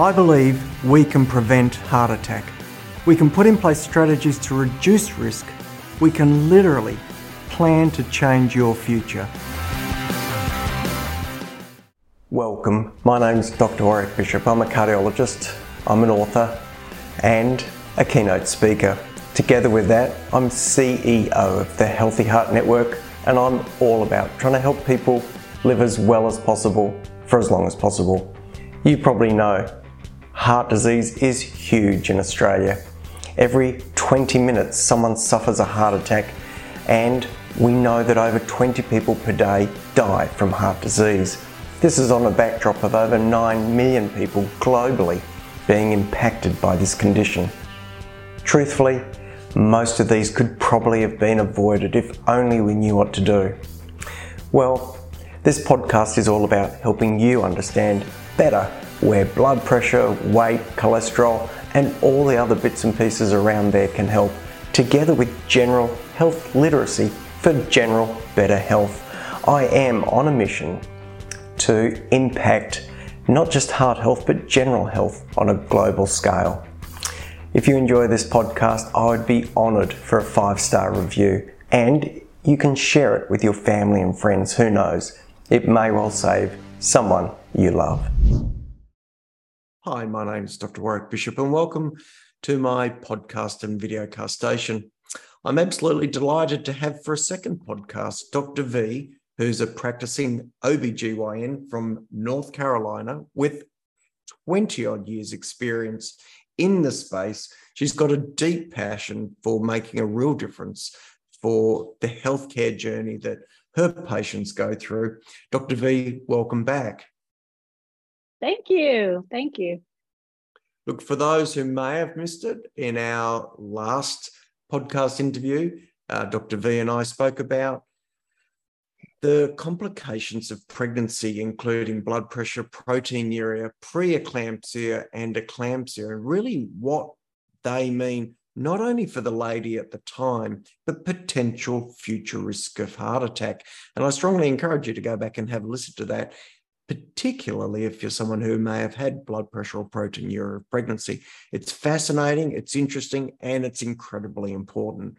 I believe we can prevent heart attack. We can put in place strategies to reduce risk. We can literally plan to change your future. Welcome. My name is Dr. Warwick Bishop. I'm a cardiologist, I'm an author, and a keynote speaker. Together with that, I'm CEO of the Healthy Heart Network, and I'm all about trying to help people live as well as possible for as long as possible. You probably know heart disease is huge in Australia. Every 20 minutes, someone suffers a heart attack, and we know that over 20 people per day die from heart disease. This is on a backdrop of over 9 million people globally being impacted by this condition. Truthfully, most of these could probably have been avoided if only we knew what to do. Well, this podcast is all about helping you understand better where blood pressure, weight, cholesterol, and all the other bits and pieces around there can help, together with general health literacy for general better health. I am on a mission to impact not just heart health but general health on a global scale. If you enjoy this podcast, I would be honoured for a five star review and you can share it with your family and friends. Who knows? It may well save someone you love. Hi, my name is Dr. Warwick Bishop, and welcome to my podcast and videocast station. I'm absolutely delighted to have for a second podcast Dr. V, who's a practicing OBGYN from North Carolina with 20 odd years' experience in the space. She's got a deep passion for making a real difference for the healthcare journey that her patients go through. Dr. V, welcome back. Thank you. Thank you. Look, for those who may have missed it, in our last podcast interview, uh, Dr. V and I spoke about the complications of pregnancy, including blood pressure, proteinuria, preeclampsia, and eclampsia, and really what they mean not only for the lady at the time, but potential future risk of heart attack. And I strongly encourage you to go back and have a listen to that, particularly if you're someone who may have had blood pressure or proteinuria of pregnancy. It's fascinating, it's interesting, and it's incredibly important.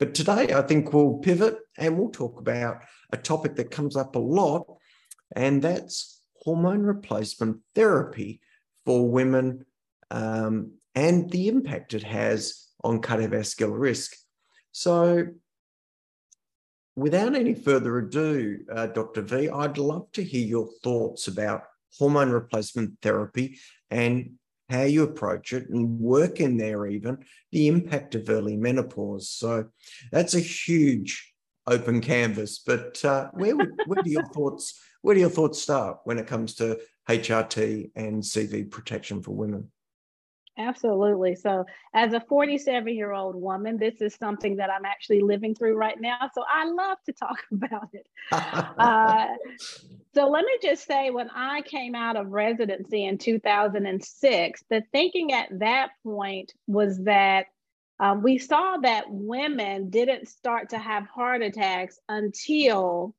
But today, I think we'll pivot and we'll talk about a topic that comes up a lot, and that's hormone replacement therapy for women um, and the impact it has on cardiovascular risk. So, without any further ado, uh, Dr. V, I'd love to hear your thoughts about hormone replacement therapy and how you approach it and work in there, even the impact of early menopause. So, that's a huge open canvas. But uh, where, where do your thoughts where do your thoughts start when it comes to HRT and CV protection for women? Absolutely. So, as a 47 year old woman, this is something that I'm actually living through right now. So, I love to talk about it. uh, so, let me just say when I came out of residency in 2006, the thinking at that point was that um, we saw that women didn't start to have heart attacks until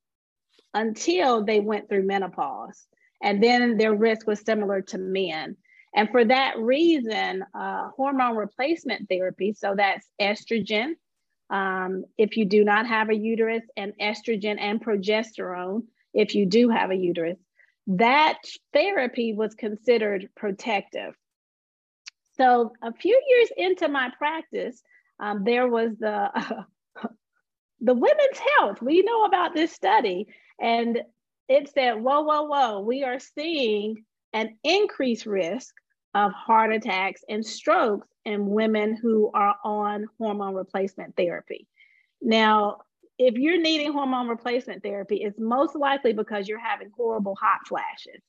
until they went through menopause and then their risk was similar to men and for that reason, uh, hormone replacement therapy, so that's estrogen, um, if you do not have a uterus, and estrogen and progesterone, if you do have a uterus, that therapy was considered protective. So a few years into my practice, um, there was the the women's health. We know about this study, and it said, "Whoa, whoa, whoa! We are seeing an increased risk of heart attacks and strokes in women who are on hormone replacement therapy. Now, if you're needing hormone replacement therapy, it's most likely because you're having horrible hot flashes.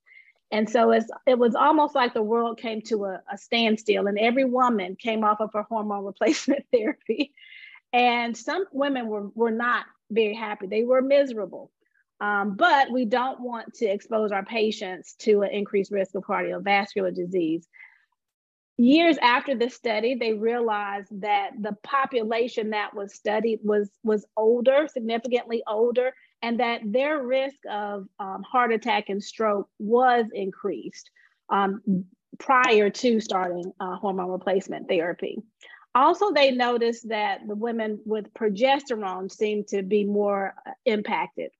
And so it's, it was almost like the world came to a, a standstill, and every woman came off of her hormone replacement therapy. And some women were, were not very happy, they were miserable. Um, but we don't want to expose our patients to an increased risk of cardiovascular disease. Years after the study, they realized that the population that was studied was, was older, significantly older, and that their risk of um, heart attack and stroke was increased. Um, prior to starting uh, hormone replacement therapy. Also, they noticed that the women with progesterone seemed to be more uh, impacted.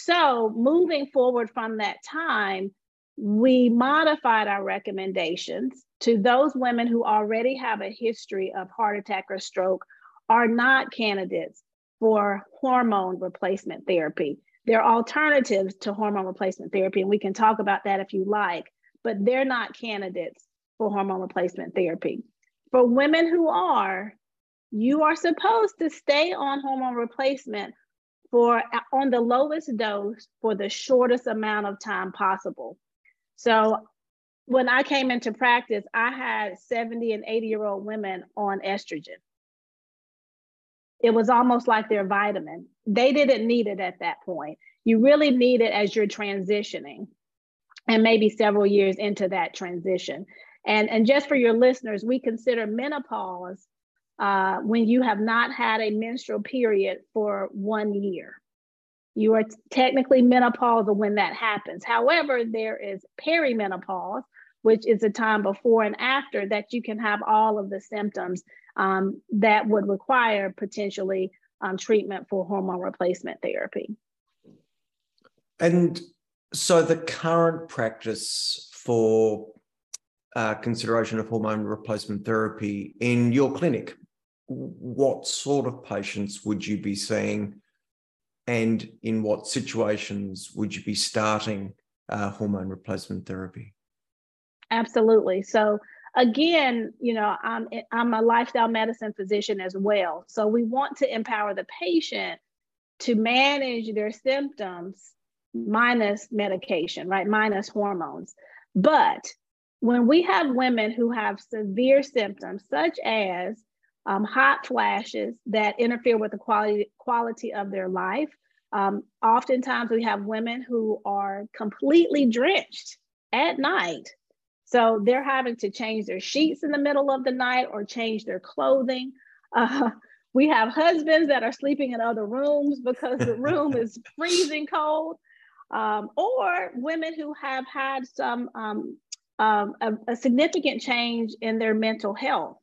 So, moving forward from that time, we modified our recommendations to those women who already have a history of heart attack or stroke are not candidates for hormone replacement therapy. There are alternatives to hormone replacement therapy, and we can talk about that if you like, but they're not candidates for hormone replacement therapy. For women who are, you are supposed to stay on hormone replacement for on the lowest dose for the shortest amount of time possible. So when I came into practice, I had 70 and 80 year old women on estrogen. It was almost like their vitamin. They didn't need it at that point. You really need it as you're transitioning and maybe several years into that transition. And, and just for your listeners, we consider menopause uh, when you have not had a menstrual period for one year. You are technically menopausal when that happens. However, there is perimenopause, which is a time before and after that you can have all of the symptoms um, that would require potentially um, treatment for hormone replacement therapy. And so the current practice for uh, consideration of hormone replacement therapy in your clinic, what sort of patients would you be seeing? And in what situations would you be starting uh, hormone replacement therapy? Absolutely. So, again, you know, I'm, I'm a lifestyle medicine physician as well. So, we want to empower the patient to manage their symptoms minus medication, right? Minus hormones. But when we have women who have severe symptoms, such as um, hot flashes that interfere with the quality, quality of their life, um, oftentimes we have women who are completely drenched at night. So they're having to change their sheets in the middle of the night or change their clothing. Uh, we have husbands that are sleeping in other rooms because the room is freezing cold um, or women who have had some um, um, a, a, significant change in their mental health.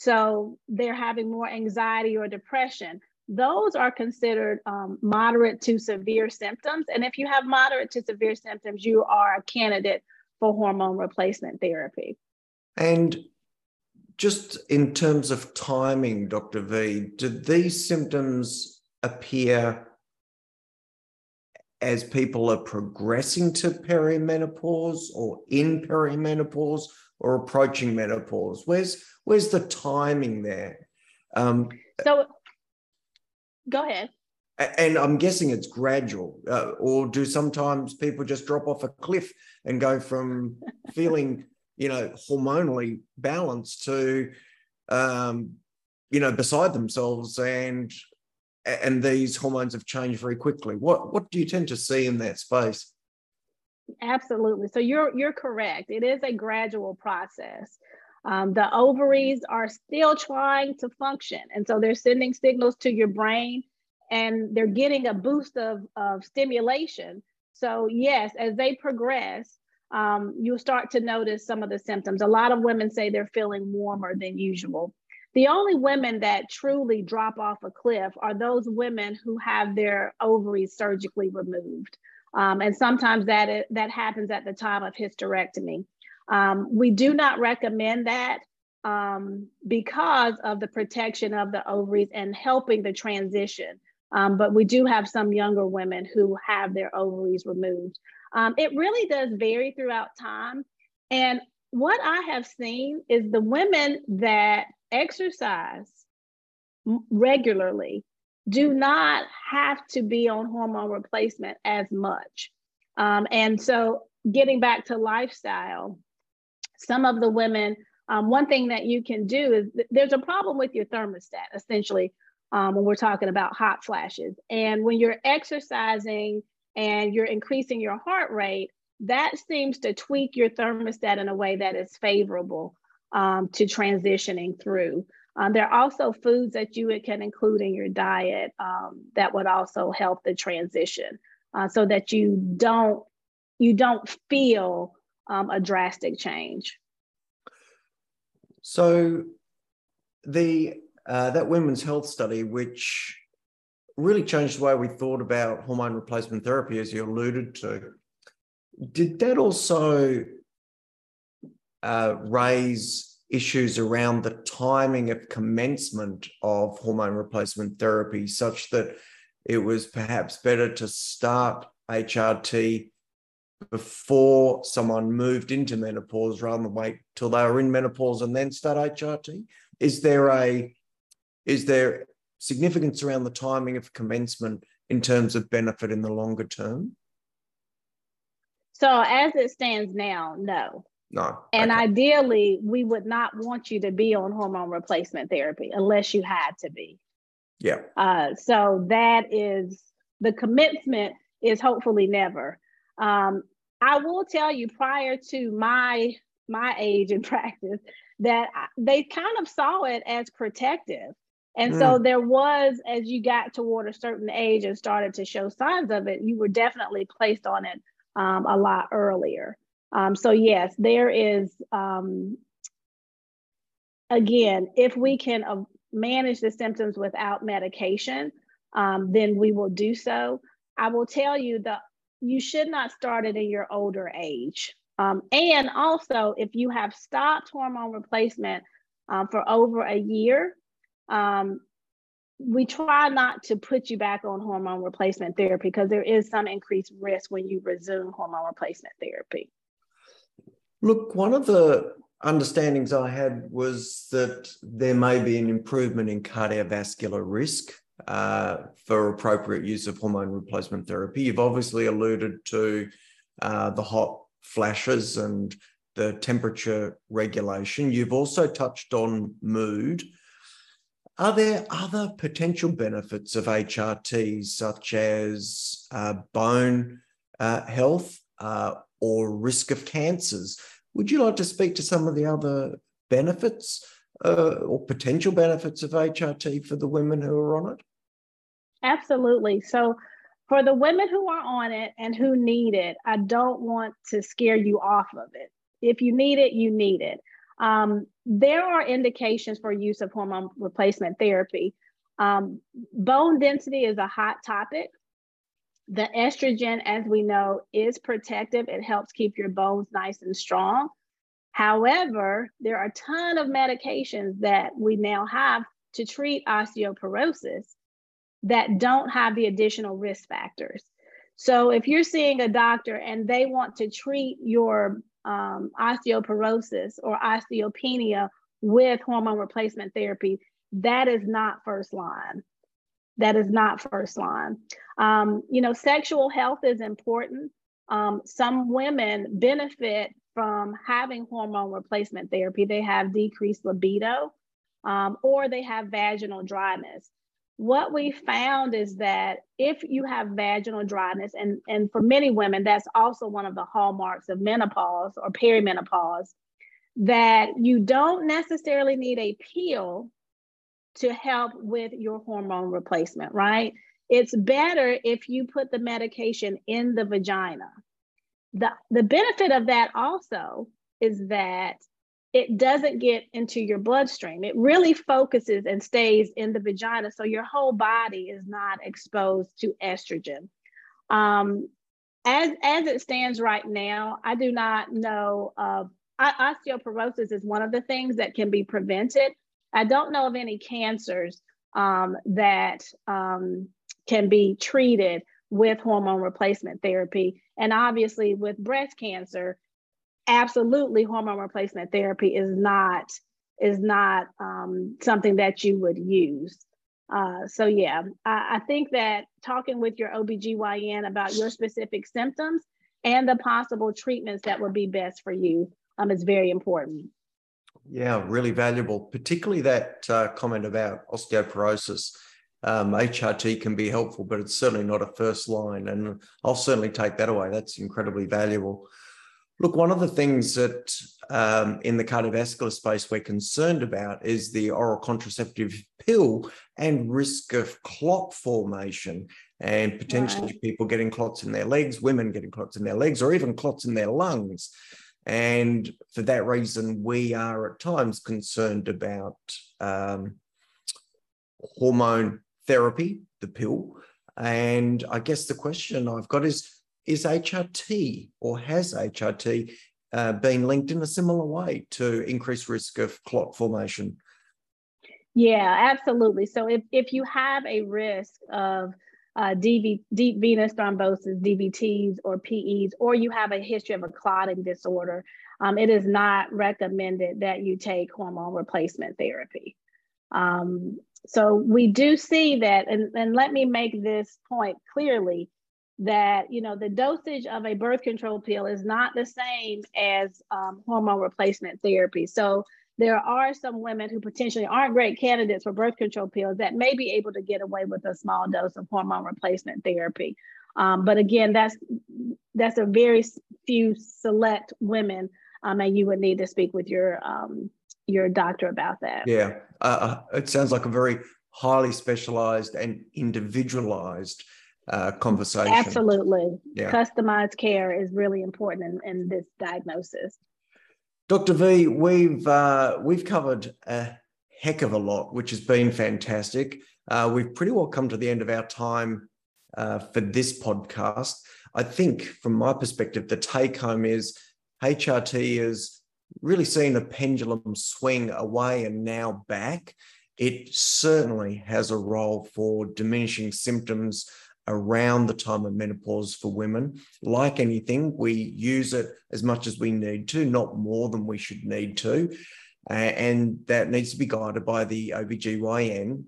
So they're having more anxiety or depression. Those are considered um, moderate to severe symptoms. And if you have moderate to severe symptoms, you are a candidate for hormone replacement therapy. And just in terms of timing, Dr. V, do these symptoms appear as people are progressing to perimenopause or in perimenopause or approaching menopause? Where's where's the timing there? Um, so, go ahead. And I'm guessing it's gradual, uh, or do sometimes people just drop off a cliff and go from feeling, you know, hormonally balanced to, um, you know, beside themselves and and these hormones have changed very quickly. What what do you tend to see in that space? Absolutely. So you're you're correct. It is a gradual process. Um, the ovaries are still trying to function, and so they're sending signals to your brain, and they're getting a boost of of stimulation. So yes, as they progress, um, you'll start to notice some of the symptoms. A lot of women say they're feeling warmer than usual. The only women that truly drop off a cliff are those women who have their ovaries surgically removed. Um, and sometimes that, is, that happens at the time of hysterectomy. Um, we do not recommend that um, because of the protection of the ovaries and helping the transition. Um, but we do have some younger women who have their ovaries removed. Um, it really does vary throughout time. And what I have seen is the women that exercise regularly do not have to be on hormone replacement as much. Um, and so, getting back to lifestyle, some of the women, um, one thing that you can do is th- there's a problem with your thermostat, essentially, um, when we're talking about hot flashes. And when you're exercising and you're increasing your heart rate, that seems to tweak your thermostat in a way that is favorable um, to transitioning through. Um, there are also foods that you can include in your diet um, that would also help the transition, uh, so that you don't you don't feel um, a drastic change. So the uh, that women's health study, which really changed the way we thought about hormone replacement therapy, as you alluded to, did that also uh, raise issues around the timing of commencement of hormone replacement therapy, such that it was perhaps better to start HRT before someone moved into menopause rather than wait till they were in menopause and then start HRT? Is there a is there significance around the timing of commencement in terms of benefit in the longer term? So as it stands now, no. No. And ideally, we would not want you to be on hormone replacement therapy unless you had to be. Yeah. Uh, so that is the commencement is hopefully never. Um, I will tell you prior to my my age in practice that they kind of saw it as protective. And mm. so there was, as you got toward a certain age and started to show signs of it, you were definitely placed on it um, a lot earlier. Um, so, yes, there is, um, again, if we can uh, manage the symptoms without medication, um, then we will do so. I will tell you that you should not start it in your older age. Um, and also, if you have stopped hormone replacement um, for over a year, um, we try not to put you back on hormone replacement therapy because there is some increased risk when you resume hormone replacement therapy. Look, one of the understandings I had was that there may be an improvement in cardiovascular risk uh, for appropriate use of hormone replacement therapy. You've obviously alluded to uh, the hot flashes and the temperature regulation. You've also touched on mood. Are there other potential benefits of HRT, such as uh, bone uh, health uh, or risk of cancers? Would you like to speak to some of the other benefits uh, or potential benefits of HRT for the women who are on it? Absolutely. So, for the women who are on it and who need it, I don't want to scare you off of it. If you need it, you need it. Um, there are indications for use of hormone replacement therapy. Um, bone density is a hot topic. The estrogen, as we know, is protective. It helps keep your bones nice and strong. However, there are a ton of medications that we now have to treat osteoporosis that don't have the additional risk factors. So if you're seeing a doctor and they want to treat your um, osteoporosis or osteopenia with hormone replacement therapy, that is not first line. That is not first line. Um, you know, sexual health is important. Um, some women benefit from having hormone replacement therapy. They have decreased libido um, or they have vaginal dryness what we found is that if you have vaginal dryness, and, and for many women, that's also one of the hallmarks of menopause or perimenopause, that you don't necessarily need a pill to help with your hormone replacement, right? It's better if you put the medication in the vagina. The, the benefit of that also is that it doesn't get into your bloodstream. It really focuses and stays in the vagina. So your whole body is not exposed to estrogen. Um, as, as it stands right now, I do not know of osteoporosis is one of the things that can be prevented. I don't know of any cancers um, that um, can be treated with hormone replacement therapy. And obviously, with breast cancer, absolutely hormone replacement therapy is not is not um, something that you would use. Uh, so yeah, I, I, think that talking with your OBGYN about your specific symptoms and the possible treatments that would be best for you um, is very important. Yeah, really valuable, particularly that uh, comment about osteoporosis. Um, HRT can be helpful, but it's certainly not a first line. And I'll certainly take that away. That's incredibly valuable. Look, one of the things that um, in the cardiovascular space we're concerned about is the oral contraceptive pill and risk of clot formation and potentially right. people getting clots in their legs, women getting clots in their legs, or even clots in their lungs. And for that reason, we are at times concerned about um, hormone therapy, the pill. And I guess the question I've got is is HRT or has HRT uh, been linked in a similar way to increased risk of clot formation? Yeah, absolutely. So if, if you have a risk of uh, DV, deep venous thrombosis, DVTs, or PEs, or you have a history of a clotting disorder, um, it is not recommended that you take hormone replacement therapy. Um, so we do see that, and, and let me make this point clearly that you know the dosage of a birth control pill is not the same as um, hormone replacement therapy. So there are some women who potentially aren't great candidates for birth control pills that may be able to get away with a small dose of hormone replacement therapy. Um, but again, that's that's a very few select women, um, and you would need to speak with your um, your doctor about that. Yeah, uh, uh it sounds like a very highly specialized and individualized uh, conversation. Absolutely, yeah. customized care is really important in, in this diagnosis. Dr. V, we've uh, we've covered a heck of a lot, which has been fantastic. Uh, we've pretty well come to the end of our time uh, for this podcast. I think, from my perspective, the take home is HRT is really seen a pendulum swing away and now back. It certainly has a role for diminishing symptoms around the time of menopause for women. Like anything, we use it as much as we need to, not more than we should need to. And that needs to be guided by the OBGYN,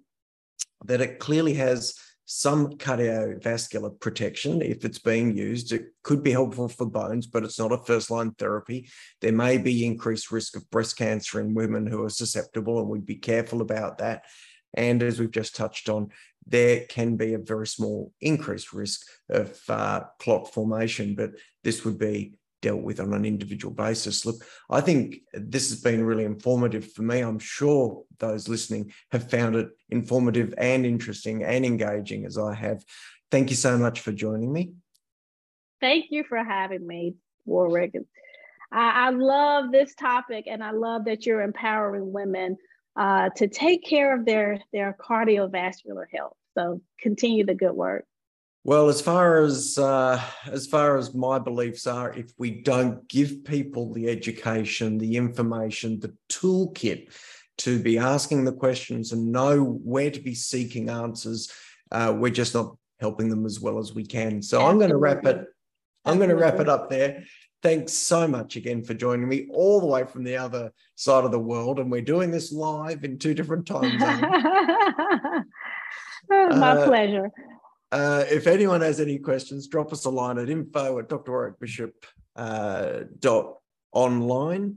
that it clearly has some cardiovascular protection if it's being used. It could be helpful for bones, but it's not a first line therapy. There may be increased risk of breast cancer in women who are susceptible, and we'd be careful about that. And as we've just touched on, there can be a very small increased risk of uh, clot formation, but this would be dealt with on an individual basis. Look, I think this has been really informative for me. I'm sure those listening have found it informative and interesting and engaging as I have. Thank you so much for joining me. Thank you for having me, Warwick. I, I love this topic and I love that you're empowering women uh, to take care of their their cardiovascular health. So continue the good work. Well, as far as uh, as far as my beliefs are, if we don't give people the education, the information, the toolkit to be asking the questions and know where to be seeking answers, uh, we're just not helping them as well as we can. So Absolutely. I'm going to wrap it. I'm going to wrap it up there. Thanks so much again for joining me all the way from the other side of the world. And we're doing this live in two different time zones. My uh, pleasure. Uh, if anyone has any questions, drop us a line at info at drwarwickbishop uh, dot online.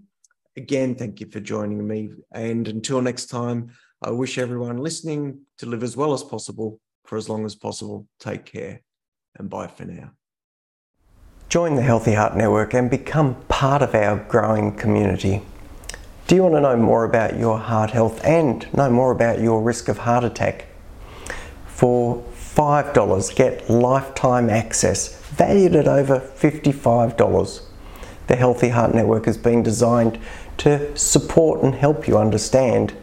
Again, thank you for joining me. And until next time, I wish everyone listening to live as well as possible for as long as possible. Take care and bye for now. Join the Healthy Heart Network and become part of our growing community. Do you want to know more about your heart health and know more about your risk of heart attack? For $5, get lifetime access valued at over $55. The Healthy Heart Network has been designed to support and help you understand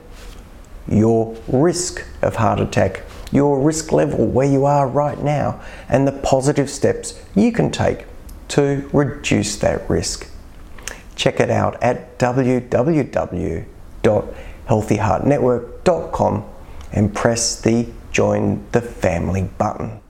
your risk of heart attack, your risk level where you are right now, and the positive steps you can take to reduce that risk. Check it out at www.healthyheartnetwork.com and press the join the family button.